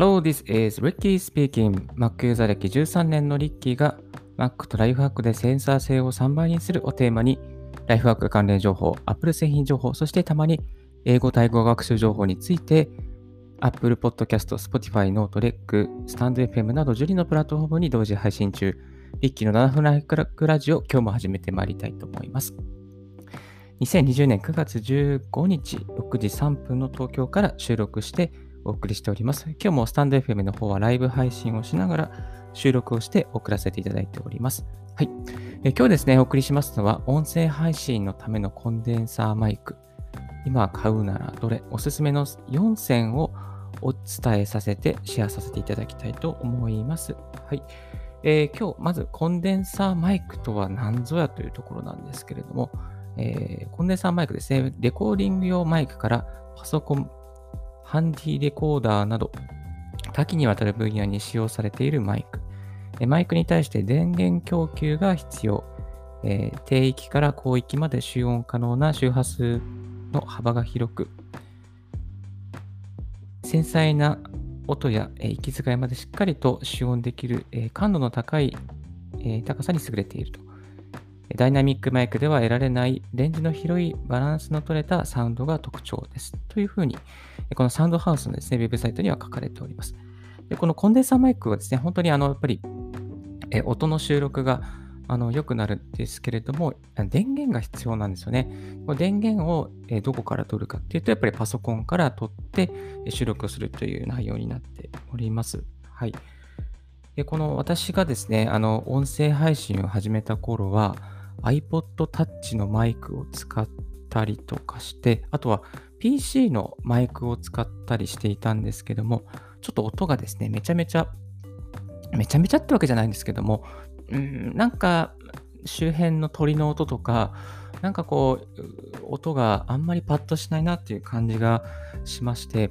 Hello, this is Ricky speaking. Mac ユーザー歴13年のリッキーが Mac とライフハックでセンサー性を3倍にするをテーマにライフハック関連情報、Apple 製品情報、そしてたまに英語対語学習情報について Apple Podcast、Spotify、Note、REC、StandFM など12のプラットフォームに同時配信中、リッキーの7分ライフラジオ、今日も始めてまいりたいと思います。2020年9月15日6時3分の東京から収録してお送りしております。今日もスタンド FM の方はライブ配信をしながら収録をして送らせていただいております。はい。え今日ですね、お送りしますのは音声配信のためのコンデンサーマイク。今買うならどれおすすめの4選をお伝えさせてシェアさせていただきたいと思います。はい。えー、今日、まずコンデンサーマイクとは何ぞやというところなんですけれども、えー、コンデンサーマイクですね、レコーディング用マイクからパソコン、ハンディレコーダーなど、多岐にわたる分野に使用されているマイク。マイクに対して電源供給が必要。えー、低域から高域まで集音可能な周波数の幅が広く、繊細な音や、え、息遣いまでしっかりと集音できる、えー、感度の高い、えー、高さに優れていると。ダイナミックマイクでは得られないレンジの広いバランスの取れたサウンドが特徴です。というふうに、このサウンドハウスのですね、ウェブサイトには書かれております。でこのコンデンサーマイクはですね、本当にあの、やっぱり、え音の収録があの良くなるんですけれども、電源が必要なんですよね。この電源をどこから取るかっていうと、やっぱりパソコンから取って収録をするという内容になっております。はい。でこの私がですね、あの、音声配信を始めた頃は、iPod Touch のマイクを使ったりとかして、あとは PC のマイクを使ったりしていたんですけども、ちょっと音がですね、めちゃめちゃ、めちゃめちゃってわけじゃないんですけども、うん、なんか周辺の鳥の音とか、なんかこう、音があんまりパッとしないなっていう感じがしまして、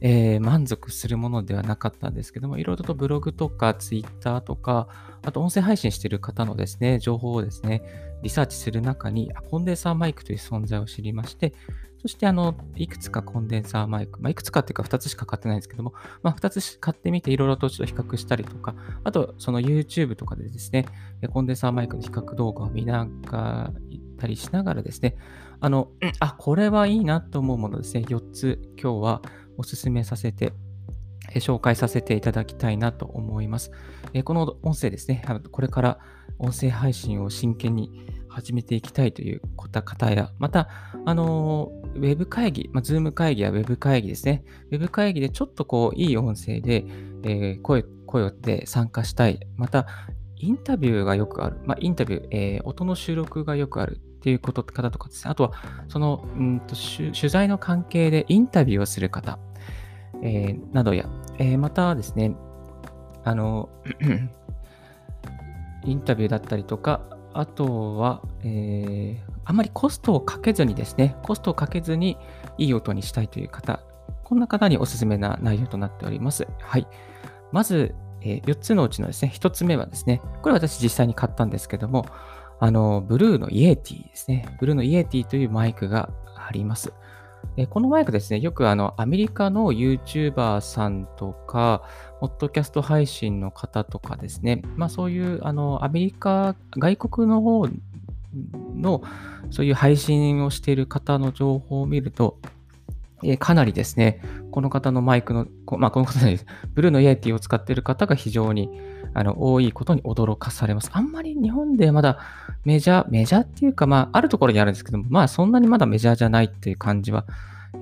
えー、満足するものではなかったんですけども、いろいろとブログとかツイッターとか、あと音声配信してる方のですね、情報をですね、リサーチする中に、コンデンサーマイクという存在を知りまして、そして、あの、いくつかコンデンサーマイク、まあ、いくつかっていうか2つしか買ってないんですけども、まあ、2つ買ってみていろいろとちょっと比較したりとか、あと、その YouTube とかでですね、コンデンサーマイクの比較動画を見ながら、りしながらですね、あの、あ、これはいいなと思うものですね、4つ今日はお勧めさせて、紹介させていただきたいなと思います。この音声ですね、これから音声配信を真剣に始めていきたいという方や、また、あのウェブ会議、まあ、ズーム会議やウェブ会議ですね。ウェブ会議でちょっとこう、いい音声で、えー、声、声で参加したい。また、インタビューがよくある。まあ、インタビュー、えー、音の収録がよくあるっていうこと方とかですね。あとは、その、うんと取材の関係でインタビューをする方。えー、などや、えー、またですね、あの、インタビューだったりとか、あとは、えー、あまりコストをかけずにですね、コストをかけずにいい音にしたいという方、こんな方におすすめな内容となっております。はい。まず、えー、4つのうちのですね、1つ目はですね、これ私実際に買ったんですけども、あの、ブルーのイエティですね。ブルーのイエティというマイクがあります。でこのマイクですね、よくあのアメリカの YouTuber さんとか、ポッドキャスト配信の方とかですね、まあそういうあのアメリカ、外国の方のそういう配信をしている方の情報を見ると、えかなりですね、この方のマイクの、こまあ、この方です。ブルーのイエティを使っている方が非常にあの多いことに驚かされます。あんまり日本でまだメジャー、メジャーっていうか、まあ、あるところにあるんですけども、まあ、そんなにまだメジャーじゃないっていう感じは、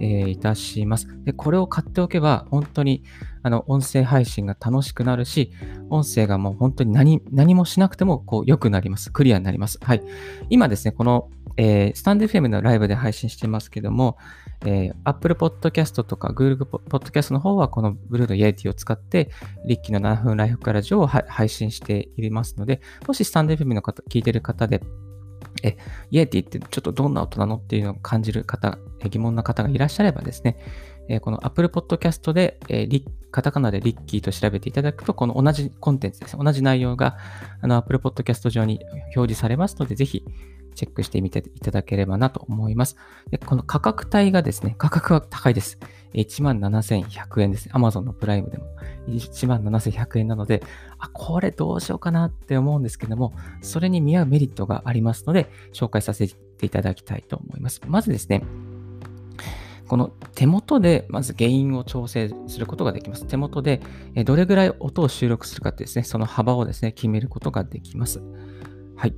えー、いたします。で、これを買っておけば、本当に、あの、音声配信が楽しくなるし、音声がもう本当に何、何もしなくても、こう、良くなります。クリアになります。はい。今ですね、この、えー、スタンド FM のライブで配信してますけども、えー、Apple Podcast とか Google Podcast の方はこの Blue の Yeti を使って、リッキーの7分ライフから上を配信していますので、もしスタンド FM の方、聞いてる方で、え、イエティってちょっとどんな音なのっていうのを感じる方、疑問な方がいらっしゃればですね、えこの Apple Podcast で、えー、カタカナでリッキーと調べていただくと、この同じコンテンツです。同じ内容があの Apple Podcast 上に表示されますので、ぜひチェックしてみていただければなと思います。でこの価格帯がですね、価格は高いです。17,100円です。Amazon のプライムでも17,100円なので、あ、これどうしようかなって思うんですけども、それに見合うメリットがありますので、紹介させていただきたいと思います。まずですね、この手元でまず原因を調整することができます。手元でどれぐらい音を収録するかってですね、その幅をですね、決めることができます。はい。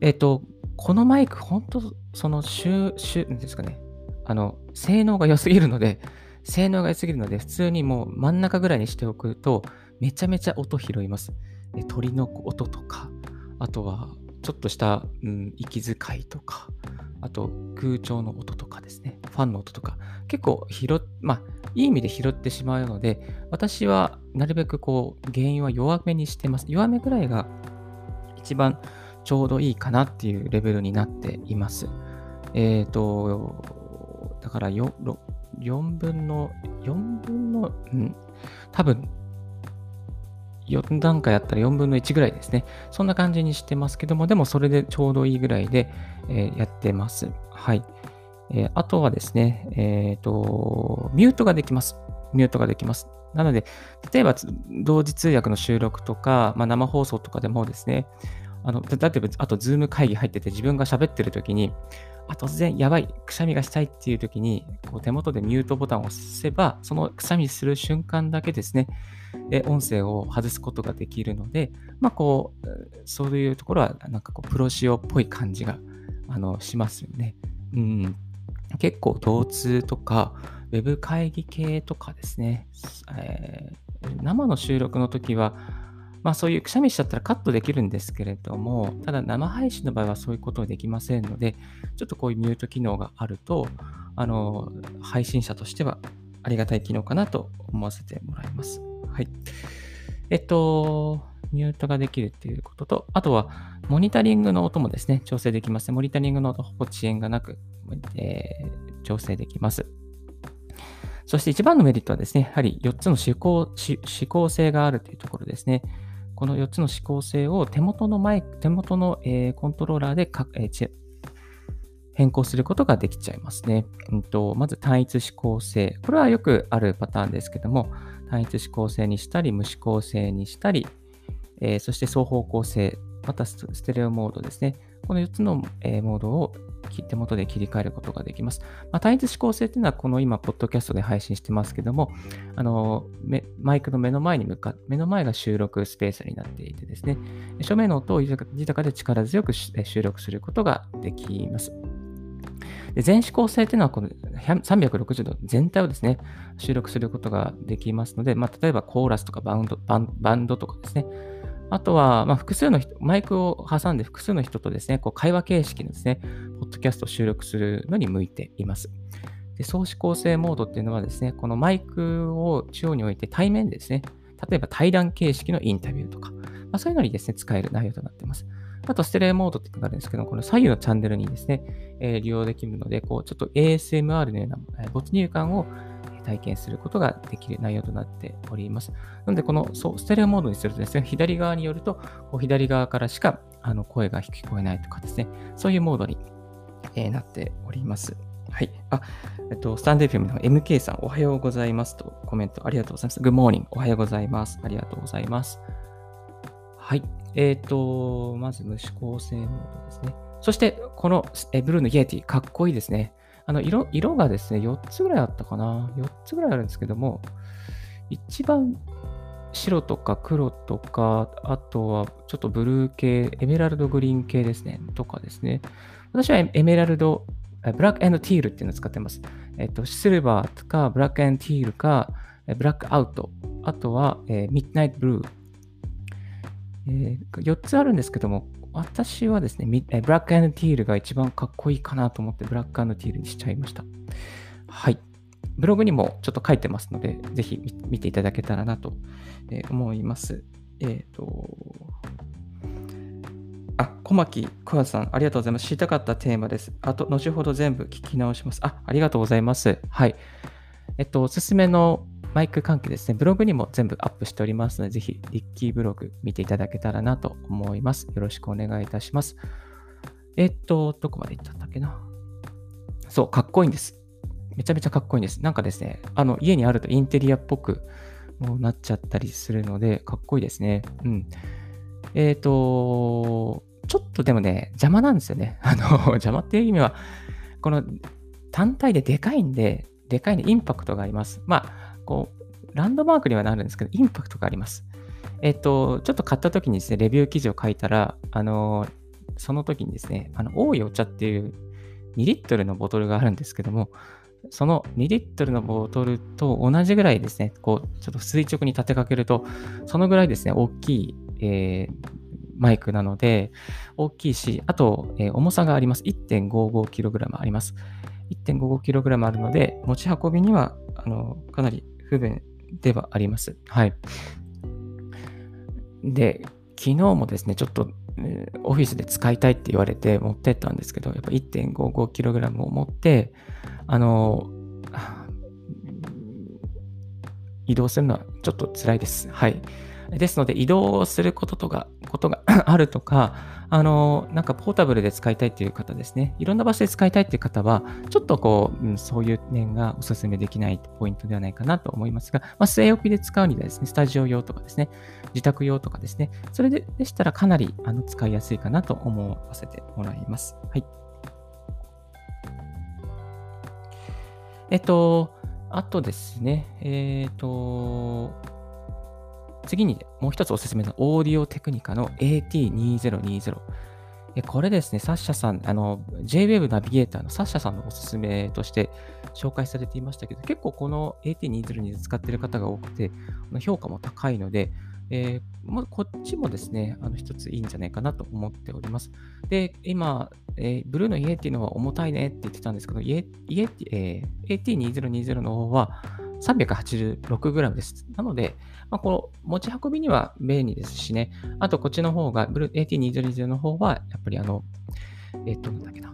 えっ、ー、と、このマイク、本当その、週、週、ですかね、あの、性能が良すぎるので、性能が良すぎるので、普通にもう真ん中ぐらいにしておくと、めちゃめちゃ音拾います。鳥の音とか、あとは、ちょっとした、うん、息遣いとか、あと空調の音とかですね、ファンの音とか、結構拾っ、まあ、いい意味で拾ってしまうので、私はなるべくこう、原因は弱めにしてます。弱めぐらいが一番ちょうどいいかなっていうレベルになっています。えっ、ー、と、だから 4, 4分の、4分の、ん、多分4段階あったら4分の1ぐらいですね。そんな感じにしてますけども、でもそれでちょうどいいぐらいで、えー、やってます。はい。えー、あとはですね、えっ、ー、と、ミュートができます。ミュートができます。なので、例えば同時通訳の収録とか、まあ、生放送とかでもですね、あの、例えば、あと、ズーム会議入ってて自分が喋ってる時に、あ、突然やばい、くしゃみがしたいっていう時に、こう手元でミュートボタンを押せば、そのくしゃみする瞬間だけですね、で音声を外すことができるので、まあ、こう、そういうところは、なんかこう、プロ仕様っぽい感じが、あの、しますよね。うん。結構、同通とか、ウェブ会議系とかですね、えー、生の収録の時は、まあそういうくしゃみしちゃったらカットできるんですけれども、ただ生配信の場合はそういうことはできませんので、ちょっとこういうミュート機能があると、あの、配信者としてはありがたい機能かなと思わせてもらいます。はい。えっと、ミュートができるっていうことと、あとは、モニタリングの音もですね、調整できます。モニタリングの音、ほぼ遅延がなく、えー、調整できます。そして一番のメリットはですね、やはり4つの指向指向性があるというところですね。この4つの指向性を手元のマイク、手元の、えー、コントローラーでか、えー、変更することができちゃいますね。うんと、まず単一指向性。これはよくあるパターンですけども、単一指向性にしたり、無指向性にしたり、えー、そして双方向性、またステレオモードですね。この4つの、えー、モードを手元で切り替えることができます。まあ、単一指向性というのは、この今、ポッドキャストで配信してますけども、あのマイクの目の前に向か目の前が収録スペースになっていてですね、正面の音を豊かで力強く収録することができます。で全指向性というのはこの360度全体をですね、収録することができますので、まあ、例えばコーラスとかバンドバンドとかですね、あとは、まあ、複数の人、マイクを挟んで複数の人とですね、こう会話形式のですね、ポッドキャストを収録するのに向いています。で相指構成モードっていうのはですね、このマイクを中央に置いて対面でですね、例えば対談形式のインタビューとか、まあ、そういうのにですね、使える内容となっています。あと、ステレオモードっていうのがあるんですけど、この左右のチャンネルにですね、えー、利用できるので、こう、ちょっと ASMR のような、没入感を体験することができる内容となっております。なので、このそうステレオモードにするとですね、左側によると、こう左側からしかあの声が聞こえないとかですね、そういうモードに、えー、なっております。はい。あ、えっと、スタンデーフィムの MK さん、おはようございますとコメントありがとうございます。Good morning. おはようございます。ありがとうございます。はい。えっ、ー、と、まず無指向性モードですね。そして、このえブルーのイエティ、かっこいいですね。あの色、色がですね、4つぐらいあったかな。4つぐらいあるんですけども、一番白とか黒とか、あとはちょっとブルー系、エメラルドグリーン系ですね、とかですね。私はエメラルド、ブラックティールっていうのを使ってます。えっと、シルバーとか、ブラックティールか、ブラックアウト、あとは、えー、ミッドナイトブルー。えー、4つあるんですけども、私はですね、ブラックティールが一番かっこいいかなと思って、ブラックティールにしちゃいました。はい。ブログにもちょっと書いてますので、ぜひ見ていただけたらなと思います。えっ、ー、と、あ、小牧小和さん、ありがとうございます。知りたかったテーマです。あと、後ほど全部聞き直します。あ、ありがとうございます。はい。えっと、おすすめのマイク関係ですね、ブログにも全部アップしておりますので、ぜひ、リッキーブログ見ていただけたらなと思います。よろしくお願いいたします。えっと、どこまで行ったんだっけな？そう、かっこいいんです。めちゃめちゃかっこいいんです。なんかですね、あの、家にあるとインテリアっぽくもうなっちゃったりするので、かっこいいですね。うん。えっ、と、ちょっとでもね、邪魔なんですよね。あの、邪魔っていう意味は、この単体ででかいんで、でかいんでインパクトがあります。まあ、こう、ランドマークにはなるんですけど、インパクトがあります。えっ、と、ちょっと買った時にですね、レビュー記事を書いたら、あの、その時にですね、あの、多いお茶っていう2リットルのボトルがあるんですけども、その2リットルのボトルと同じぐらいですね、こう、ちょっと垂直に立てかけると、そのぐらいですね、大きい、えー、マイクなので、大きいし、あと、えー、重さがあります。1.55kg あります。1.55kg あるので、持ち運びには、あの、かなり不便ではあります。はい。で、昨日もですね、ちょっと、えー、オフィスで使いたいって言われて持ってったんですけど、やっぱ 1.55kg を持って、あの、移動するのはちょっと辛いです。はい。ですので、移動することとか、ことが あるとか、あの、なんかポータブルで使いたいっていう方ですね。いろんな場所で使いたいっていう方は、ちょっとこう、うん、そういう面がお勧めできないポイントではないかなと思いますが、まあ、据え置きで使うにはですね、スタジオ用とかですね、自宅用とかですね、それででしたらかなりあの使いやすいかなと思わせてもらいます。はい。えっと、あとですね、えっ、と、次にもう一つおすすめのオーディオテクニカの AT2020。これですね、サッシャさん、あの、JWave ナビゲーターのサッシャさんのおすすめとして紹介されていましたけど、結構この AT2020 使っている方が多くて、評価も高いので、えー、こっちもですね、あの一ついいんじゃないかなと思っております。で、今、えー、ブルーの Yeti の方は重たいねって言ってたんですけど、イエ、Yeti、えー、AT2020 の方は 386g です。なので、まあ、この持ち運びには便利ですしね、あとこっちの方が、 Blue AT2020 の方は、やっぱりあの、えっ、と、なんだっけな、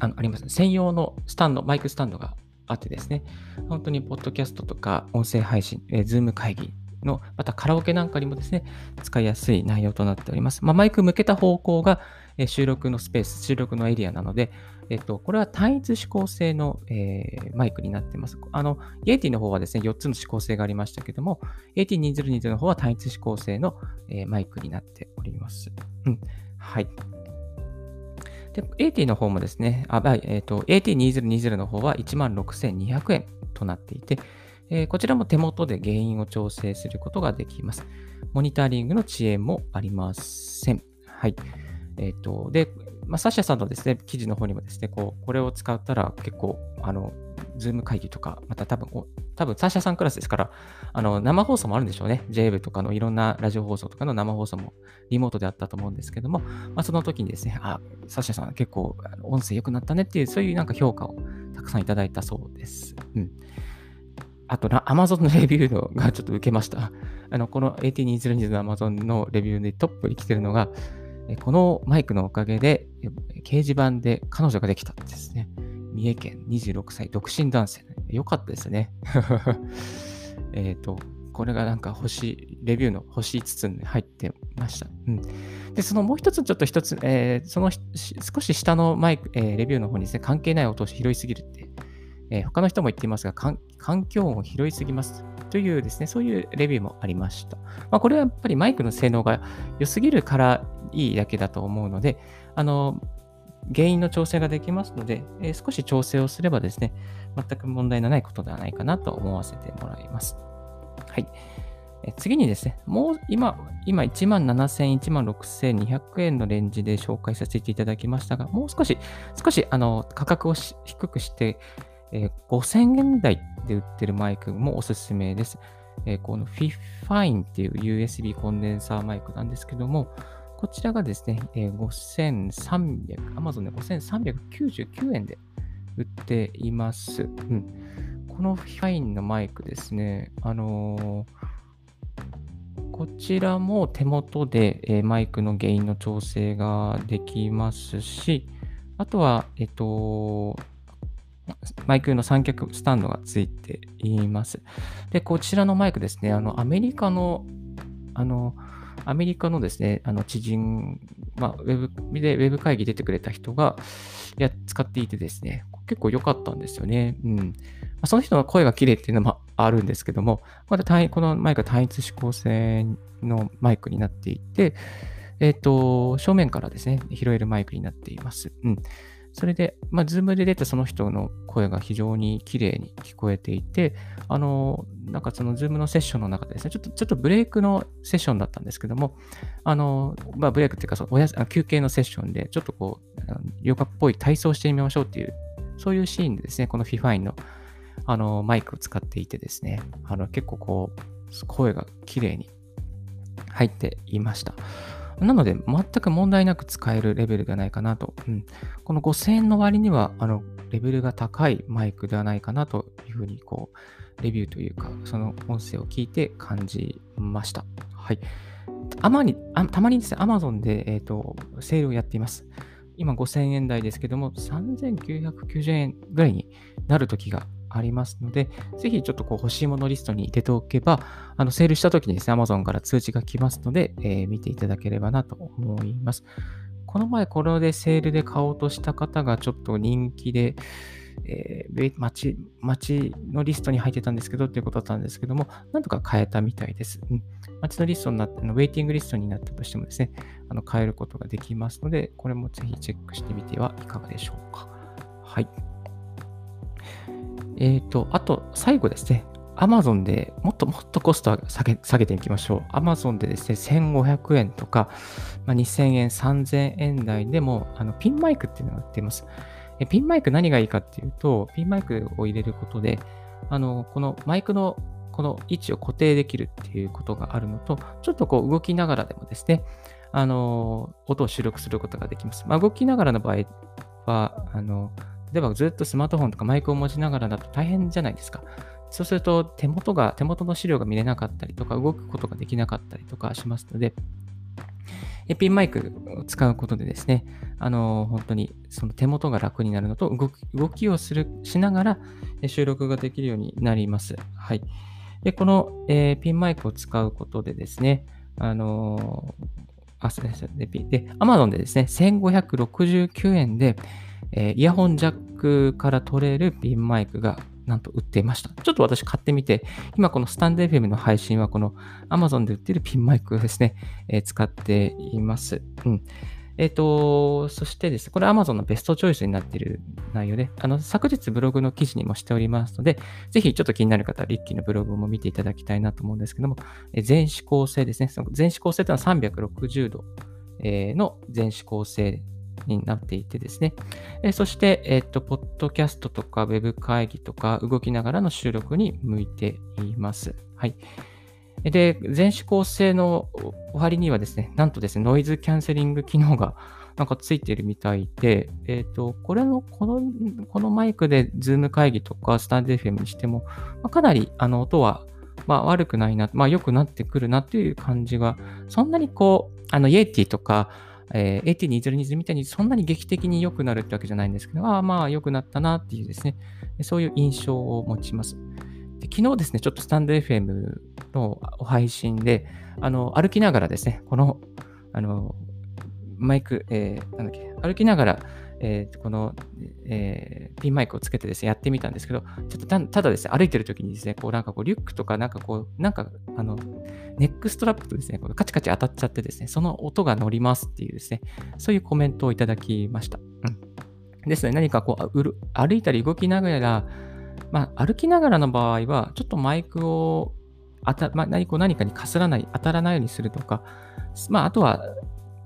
あのあります、ね、専用のスタンド、マイクスタンドがあってですね、本当にポッドキャストとか音声配信、えー、ズーム会議の、またカラオケなんかにもですね、使いやすい内容となっております。まあ、マイク向けた方向が、え収録のスペース、収録のエリアなので、えっと、これは単一指向性の、えー、マイクになっています。あの、イエティの方はですね、4つの指向性がありましたけども、AT2020 の方は単一指向性の、えー、マイクになっております。うん。はい。で、AT の方もですね、あ、えっ、ー、と、AT2020 の方は16,200円となっていて、え、こちらも手元でゲインを調整することができます。モニタリングの遅延もありません。はい。えっ、ー、と、で、まあ、サッシャさんのですね、記事の方にもですね、こう、これを使ったら結構、あの、ズーム会議とか、また多分、多分、サッシャさんクラスですから、あの、生放送もあるんでしょうね。 J-WAVE とかのいろんなラジオ放送とかの生放送もリモートであったと思うんですけども、まあ、その時にですね、あ、サッシャさん結構音声良くなったねっていう、そういうなんか評価をたくさんいただいたそうです。うん。あと、Amazon のレビューのがちょっと受けました。あの、この AT2020 の Amazon のレビューでトップに来てるのが、このマイクのおかげで、掲示板で彼女ができたんですね。三重県26歳独身男性。よかったですね。えっと、これがなんか星、レビューの星5つに入ってました。うん。で、そのもう一つ、ちょっと一つ、えー、その少し下のマイク、えー、レビューの方にですね、関係ない音を拾いすぎるってえー、他の人も言っていますが、環境音を拾いすぎますというですね、そういうレビューもありました。まあ、これはやっぱりマイクの性能が良すぎるからいいだけだと思うので、あの、原因の調整ができますので、えー、少し調整をすればですね、全く問題のないことではないかなと思わせてもらいます。はい。え次にですね、もう今、今1万7000、1万6200円のレンジで紹介させていただきましたが、もう少し、少しあの価格を低くして、えー、5000円台で売ってるマイクもおすすめです。えー、この FIFINE っていう USB コンデンサーマイクなんですけども、こちらがですね、えー、5300、Amazon で5399円で売っています。うん、この FIFINE のマイクですね、あのー、こちらも手元で、えー、マイクのゲインの調整ができますし、あとは、えっと、マイクの三脚スタンドがついています。で、こちらのマイクですね、あの、アメリカの、あの、アメリカのですね、あの知人、まあ、ウェブでウェブ会議出てくれた人がや使っていてですね、結構良かったんですよね。うん。まその人の声が綺麗っていうのも あるんですけども、これこのマイクは単一指向性のマイクになっていて、えっ、ー、と、正面からですね、拾えるマイクになっています。うん。それで、まあ、ズームで出たその人の声が非常に綺麗に聞こえていて、あの、なんかそのズームのセッションの中でですね、ちょっと、ちょっとブレイクのセッションだったんですけども、あの、まあ、ブレイクっていうかそおや休憩のセッションで、ちょっとこう、ヨガっぽい体操してみましょうっていう、そういうシーンでですね、この FIFINE のあのマイクを使っていてですね、あの結構こう、声が綺麗に入っていました。なので、全く問題なく使えるレベルではないかなと。うん、この5000円の割には、あの、レベルが高いマイクではないかなというふうに、こう、レビューというか、その音声を聞いて感じました。はい。たまに、たまにですね、Amazon で、えーと、セールをやっています。今5000円台ですけども、3990円ぐらいになる時がありますので、ぜひちょっとこう欲しいものリストに入れておけば、あのセールした時にですね、Amazon から通知が来ますので、えー、見ていただければなと思います。この前これでセールで買おうとした方がちょっと人気で、えー、待ち、待ちのリストに入ってたんですけどっていうことだったんですけども、なんとか変えたみたいです。うん、待ちのリストになって、ウェイティングリストになったとしてもですね、あの変えることができますので、これもぜひチェックしてみてはいかがでしょうか。はい。えっ、ー、と、あと、最後ですね。Amazon でもっともっとコストを下げ下げていきましょう。Amazon でですね、1500円とか、まあ、2000円、3000円台でもあのピンマイクっていうのが売っています。えピンマイク何がいいかっていうと、ピンマイクを入れることで、あのこのマイクのこの位置を固定できるっていうことがあるのと、ちょっとこう動きながらでもですね、あの音を収録することができます。まあ、動きながらの場合は、あの例えばずっとスマートフォンとかマイクを持ちながらだと大変じゃないですか。そうすると手元が、手元の資料が見れなかったりとか、動くことができなかったりとかしますので、ピンマイクを使うことでですね、あの、本当にその手元が楽になるのと、動き動きをする、しながら収録ができるようになります。はい。で、この、えー、ピンマイクを使うことでですね、あのあ、すみません。で、Amazon でですね、1569円で、えー、イヤホンジャックから取れるピンマイクがなんと売っていました。ちょっと私買ってみて、今このスタンド FM の配信はこの Amazon で売っているピンマイクをですね、えー、使っています。うん。えっ、ー、と、そしてですね、これ Amazon のベストチョイスになっている内容で、あの、昨日ブログの記事にもしておりますので、ぜひちょっと気になる方はリッキーのブログも見ていただきたいなと思うんですけども、え全指向性ですね。その全指向性というのは360度の全指向性になっていてですね。えそして、えっ、と、ポッドキャストとかウェブ会議とか動きながらの収録に向いています。はい。で、全指向性の終わりにはですね、なんとですね、ノイズキャンセリング機能がなんかついているみたいで、えっ、ー、と、これの、この、このマイクでズーム会議とかスタンド FM にしても、まあ、かなりあの音は、まあ、悪くないな、まあ、良くなってくるなっていう感じが、そんなにこう、あの、イエティとか、えー、AT2020 みたいにそんなに劇的に良くなるってわけじゃないんですけど、ああまあ良くなったなっていうですね、そういう印象を持ちます。で昨日ですね、ちょっとスタンド FM の配信で、あの歩きながらですね、このあのマイク、えー、なんだっけ、歩きながら、えー、この、えー、ピンマイクをつけてですね、やってみたんですけど、ちょっとたただですね、歩いてる時にですね、こうなんかこうリュックとかなんかこう、なんかあの、ネックストラップとですね、こカチカチ当たっちゃってですね、その音が乗りますっていうですね、そういうコメントをいただきました。うん。ですね、何かこう、歩いたり動きながら、まあ、歩きながらの場合は、ちょっとマイクを当た、まあ、何何かにかすらない、当たらないようにするとか、まあ、あとは、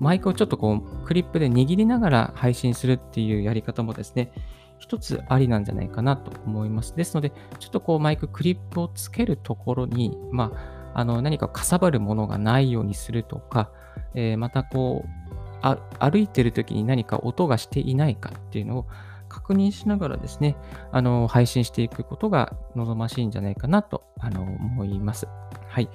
マイクをちょっとこう、クリップで握りながら配信するっていうやり方もですね、一つありなんじゃないかなと思います。ですので、ちょっとこう、マイククリップをつけるところに、まあ、あの何かかさばるものがないようにするとか、えー、またこう歩いてる時に何か音がしていないかっていうのを確認しながらですね、あの配信していくことが望ましいんじゃないかなとあの思います。はい。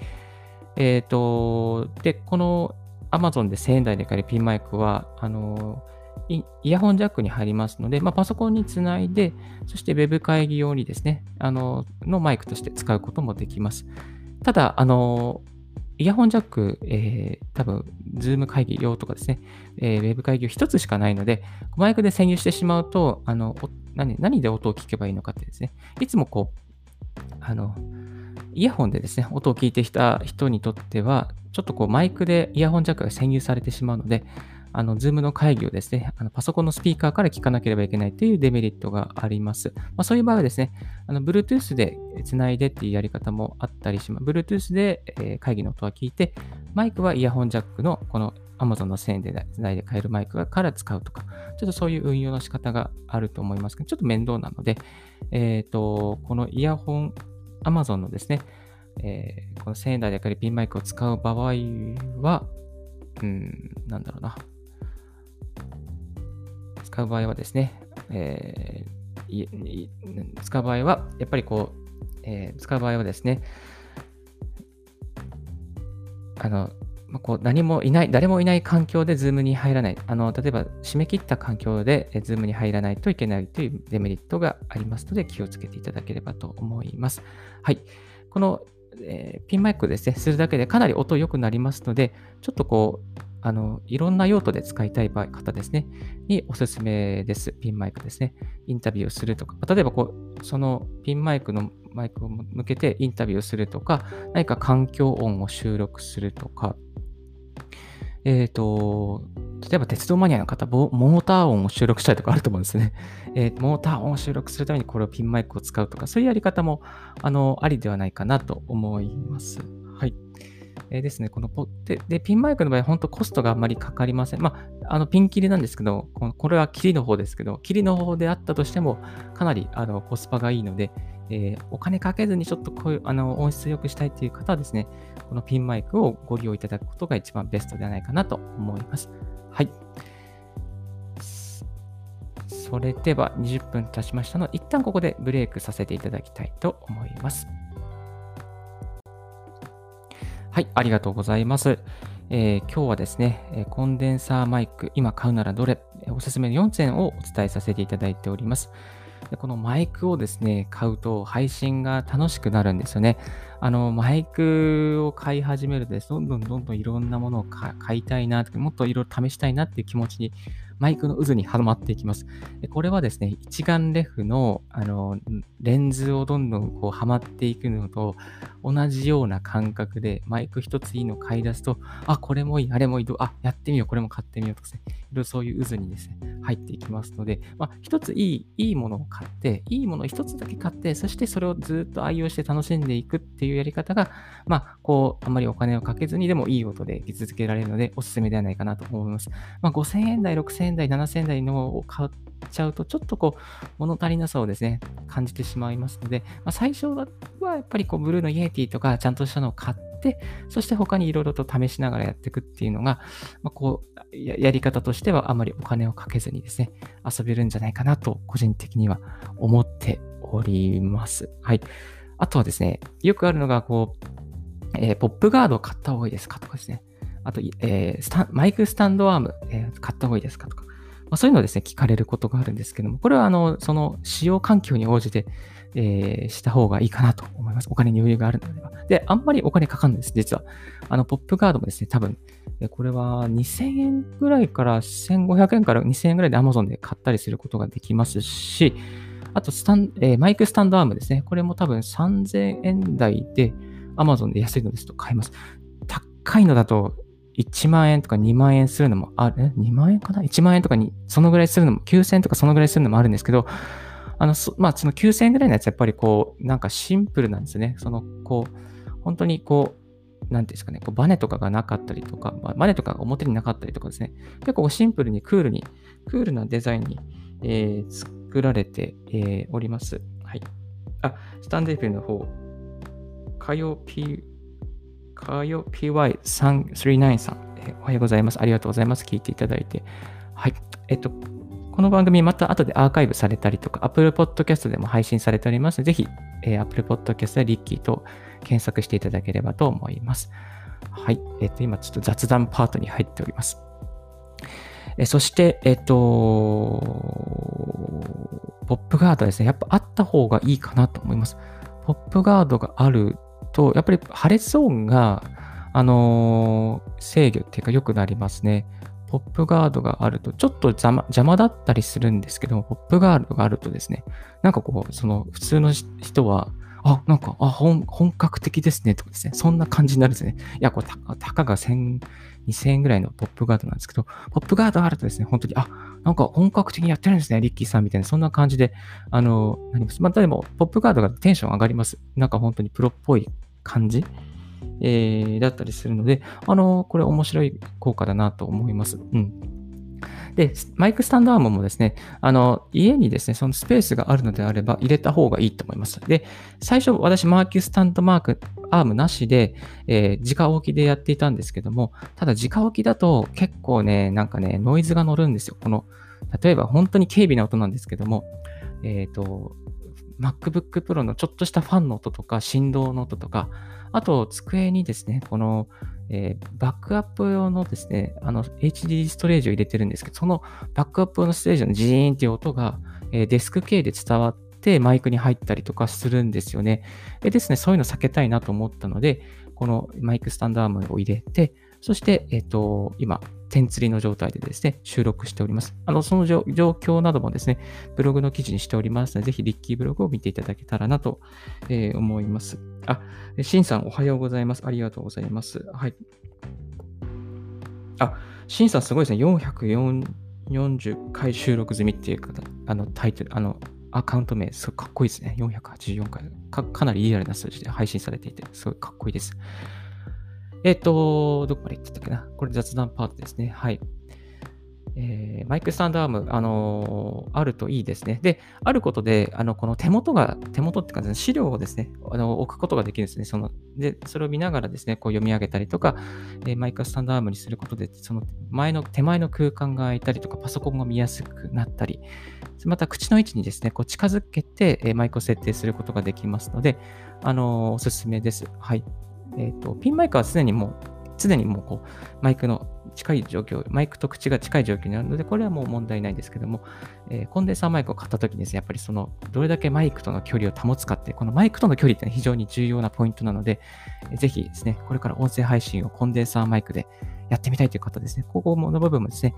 えっ、ー、と、で、この Amazon で1000円台で買えるピンマイクは、あのイヤホンジャックに入りますので、まあ、パソコンにつないで、そして Web 会議用にですね、あののマイクとして使うこともできます。ただ、あの、イヤホンジャック、えー、多分、ズーム会議用とかですね、えー、ウェブ会議用1つしかないので、マイクで占有してしまうと、あの、何何で音を聞けばいいのかってですね、いつもこう、あの、イヤホンでですね、音を聞いてきた人にとっては、ちょっとこうマイクでイヤホンジャックが占有されてしまうので、あの、ズームの会議をですね、あのパソコンのスピーカーから聞かなければいけないというデメリットがあります。まあ、そういう場合はですね、あの、Bluetooth でつないでっていうやり方もあったりします。Bluetooth で、え会議の音は聞いて、マイクはイヤホンジャックのこの Amazon の線でつないで買えるマイクから使うとか、ちょっとそういう運用の仕方があると思いますけど、ちょっと面倒なので、えっ、ー、と、このイヤホン、Amazon のですね、えー、この1000円台でかりピンマイクを使う場合は、うん、なんだろうな。使う場合はですね、えー、使う場合は、やっぱりこう、えー、使う場合はですね、あの、まあ、こう何もいない、誰もいない環境で Zoom に入らない。あの例えば、締め切った環境で Zoom に入らないといけないというデメリットがありますので、気をつけていただければと思います。はい。この、えー、ピンマイクですね、するだけでかなり音良くなりますので、ちょっとこう、あの、いろんな用途で使いたい方ですね、におすすめです。ピンマイクですね。インタビューをするとか、例えばこう、そのピンマイクのマイクを向けてインタビューするとか、何か環境音を収録するとか、えっ、ー、と、例えば鉄道マニアの方、モーター音を収録したいとかあると思うんですね。えー、モーター音を収録するためにこれをピンマイクを使うとか、そういうやり方も、あの、ありではないかなと思います。はい。えー、ですね、このポでで、ピンマイクの場合、本当コストがあんまりかかりません。まあ、あのピン切りなんですけど、このこれは切りの方ですけど、切りの方であったとしても、かなりあのコスパがいいので、えー、お金かけずにちょっとこういうあの音質良くしたいという方はですね、このピンマイクをご利用いただくことが一番ベストではないかなと思います。はい。それでは20分経ちましたので、一旦ここでブレイクさせていただきたいと思います。はい、ありがとうございます。えー、今日はですね、コンデンサーマイク、今買うならどれ、おすすめの4点をお伝えさせていただいております。でこのマイクをですね、買うと配信が楽しくなるんですよね。あの、マイクを買い始めるとです、どんどんどんどんいろんなものを買いたいな、もっといろいろ試したいなっていう気持ちにマイクの渦にはまっていきます。これはですね、一眼レフのあのレンズをどんどんこうはまっていくのと同じような感覚でマイク一ついいの買い出すと、あ、これもいい、あれもいい、あ、やってみよう、これも買ってみようとかですね、いろいろそういう渦にですね、入っていきますので、まあ、一ついい、いいものを買って、いいものを一つだけ買って、そしてそれをずっと愛用して楽しんでいくっていうやり方が、まあ、こう、あまりお金をかけずにでもいい音で生き続けられるので、おすすめではないかなと思います。まあ、5000円台、6000円台、7000台のを買っちゃうと、ちょっとこう、物足りなさをですね、感じてしまいますので、まあ、最初はやっぱりこう、ブルーのイエティとか、ちゃんとしたのを買って、そして他にいろいろと試しながらやっていくっていうのが、まあ、こうや、やり方としてはあまりお金をかけずにですね、遊べるんじゃないかなと、個人的には思っております。はい。あとはですね、よくあるのが、こう、えー、ポップガードを買った方がいいですかとかですね。あと、えー、マイクスタンドアーム、えー、買った方がいいですかとか。まあ、そういうのをですね、聞かれることがあるんですけども、これはあの、その使用環境に応じて、えー、した方がいいかなと思います。お金に余裕があるのであれば。で、あんまりお金かかるんです、実は。あの、ポップガードもですね、多分、これは2000円ぐらいから1500円から2000円ぐらいで Amazon で買ったりすることができますし、あとスタン、えー、マイクスタンドアームですね。これも多分3000円台で Amazon で安いのですと買えます。高いのだと1万円とか2万円するのもある、2万円かな ?1 万円とかに、そのぐらいするのも、9000円とかそのぐらいするのもあるんですけど、あの、まあ、その9000円ぐらいのやつやっぱりこう、なんかシンプルなんですね。その、こう、本当にこう、なんていうんですかね、こうバネとかがなかったりとか、バネとかが表になかったりとかですね、結構シンプルにクールに、クールなデザインに、えー、作られて、えー、おります。はい。あ、スタンデーフィルの方、火曜 P かよ PY339 さん、えおはようございます。ありがとうございます。聞いていただいて。はい。えっと、この番組また後でアーカイブされたりとか、Apple Podcast でも配信されておりますので、ぜひ、えー、Apple Podcast でリッキーと検索していただければと思います。はい。えっと、今ちょっと雑談パートに入っております。えそして、えっと、ポップガードですね。やっぱあった方がいいかなと思います。ポップガードがあると、やっぱり破裂音があのー制御っていうか良くなりますね。ポップガードがあると、ちょっと邪魔邪魔だったりするんですけども、ポップガードがあるとですね、なんかこう、その普通の人は、あ、なんか、あ、本本格的ですね、とかですね、そんな感じになるんですね。いや、これ、たたかが1000、2000円ぐらいのポップガードなんですけど、ポップガードあるとですね、本当に、あ、なんか本格的にやってるんですね、リッキーさんみたいな、そんな感じで、あの、なります。またでも、ポップガードがテンション上がります。なんか本当にプロっぽい感じ、えーだったりするので、あの、これ面白い効果だなと思います。うん。で、マイクスタンドアームもですね、あの、家にですね、そのスペースがあるのであれば入れた方がいいと思います。で、最初私、マーキュスタンドマーク、アームなしで、えー直置きでやっていたんですけども、ただ直置きだと結構ね、なんかね、ノイズが乗るんですよ。この、例えば本当に軽微な音なんですけども、えっ、と、MacBook Pro のちょっとしたファンの音とか、振動の音とか、あと、机にですね、この、えーバックアップ用のですね、あの、HD ストレージを入れてるんですけど、そのバックアップ用のストレージのジーンっていう音が、えーデスク系で伝わってマイクに入ったりとかするんですよね。でですね、そういうの避けたいなと思ったので、このマイクスタンドアームを入れて、そして、えっ、と、今、点釣りの状態でですね、収録しております。あの、その状況などもですね、ブログの記事にしておりますので、ぜひリッキーブログを見ていただけたらなと、えー思います。あ、シンさんおはようございます。ありがとうございます。はい。あ、シンさんすごいですね。440回収録済みっていう方、あのタイトル、あの、アカウント名、すごいかっこいいですね。484回か。かなりリアルな数字で配信されていて、すごいかっこいいです。えっ、と、どこまで言ってたっけな？これ雑談パートですね。はい。えーマイクスタンドアーム、あのーあるといいですね。で、あることで、あの、この手元が、手元っていうか、資料をですね、あの置くことができるんですね。その、で、それを見ながらですね、こう読み上げたりとか、えーマイクスタンドアームにすることで、その前の、手前の空間が空いたりとか、パソコンが見やすくなったり、また口の位置にですね、こう近づけて、えーマイクを設定することができますので、あのおすすめです。はい。えっ、と、ピンマイクは常にもう、常にもうこう、マイクの近い状況、マイクと口が近い状況にあるので、これはもう問題ないんですけども、えーコンデンサーマイクを買った時にですね、やっぱりその、どれだけマイクとの距離を保つかって、このマイクとの距離って、非常に重要なポイントなので、えーぜひですね、これから音声配信をコンデンサーマイクでやってみたいという方ですね、ここの部分もですね、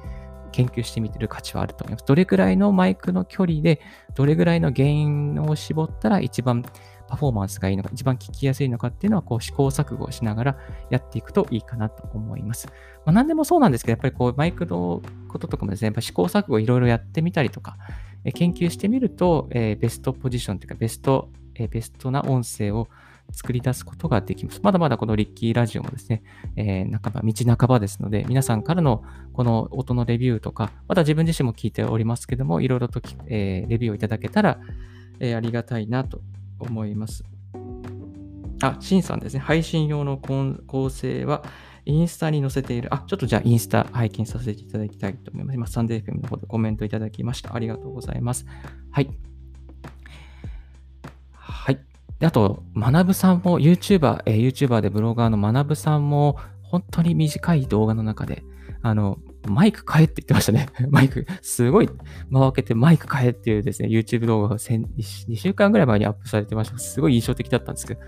研究してみてる価値はあると思います。どれくらいのマイクの距離で、どれぐらいの原因を絞ったら一番パフォーマンスがいいのか、一番聞きやすいのかっていうのは、こう試行錯誤しながらやっていくといいかなと思います。まあ、何でもそうなんですけど、やっぱりこうマイクのこととかもですね、やっぱ試行錯誤いろいろやってみたりとか、え研究してみると、えーベストポジションというか、ベスト、えーベストな音声を作り出すことができます。まだまだこのリッキーラジオもですね、えー半ば、道半ばですので、皆さんからのこの音のレビューとか、また自分自身も聞いておりますけども、いろいろと、えーレビューをいただけたら、えーありがたいなと思います。あ、シンさんですね。配信用の構成は、インスタに載せている。あ、ちょっとじゃあインスタ拝見させていただきたいと思います。今、サンデー FM の方でコメントいただきました。ありがとうございます。はい。はい。であと、学さんも YouTuber、えー YouTuber でブロガーの学さんも、本当に短い動画の中で、あの、マイク変えって言ってましたね。マイク、すごい間を空けてマイク変えっていうですね、YouTube 動画が先2週間ぐらい前にアップされてました。すごい印象的だったんですけど、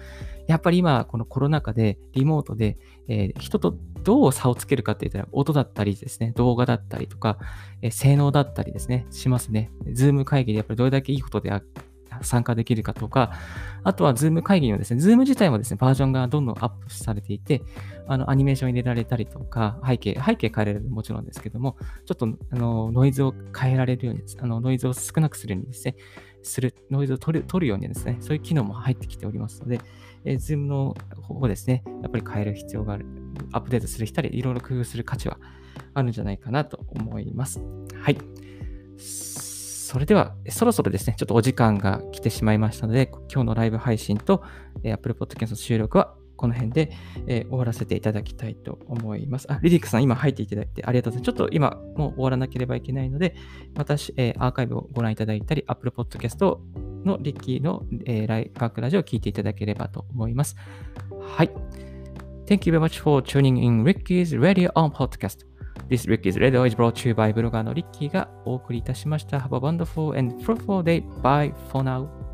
やっぱり今、このコロナ禍でリモートで、えー人とどう差をつけるかって言ったら、音だったりですね、動画だったりとか、えー性能だったりですね、しますね。ズーム会議でやっぱりどれだけいい音であ参加できるかとか、あとはズーム会議のですね、ズーム自体もですね、バージョンがどんどんアップされていて、あの、アニメーション入れられたりとか、背景、背景変えられるもちろんですけども、ちょっと、あの、ノイズを変えられるように、あの、ノイズを少なくするようにですね、する、ノイズを取る取るようにですね、そういう機能も入ってきておりますので、えー、Zoom の方をですね、やっぱり変える必要がある、アップデートする人でいろいろ工夫する価値はあるんじゃないかなと思います。はい。それでは、そろそろですね、ちょっとお時間が来てしまいましたので、今日のライブ配信と、えー Apple Podcast の収録はこの辺で、えー終わらせていただきたいと思います。あ、リリックさん、今入っていただいてありがとうございます。ちょっと今、もう終わらなければいけないので、私、えーアーカイブをご覧いただいたり、Apple Podcast のリッキーの、えーライワークラジオを聞いていただければと思います。はい。Thank you very much for tuning in Ricky's Radio on Podcast. This Rick is Red o is brought to you by ブロガーのリッキーがお送りいたしました。Have a wonderful and fruitful day. Bye for now.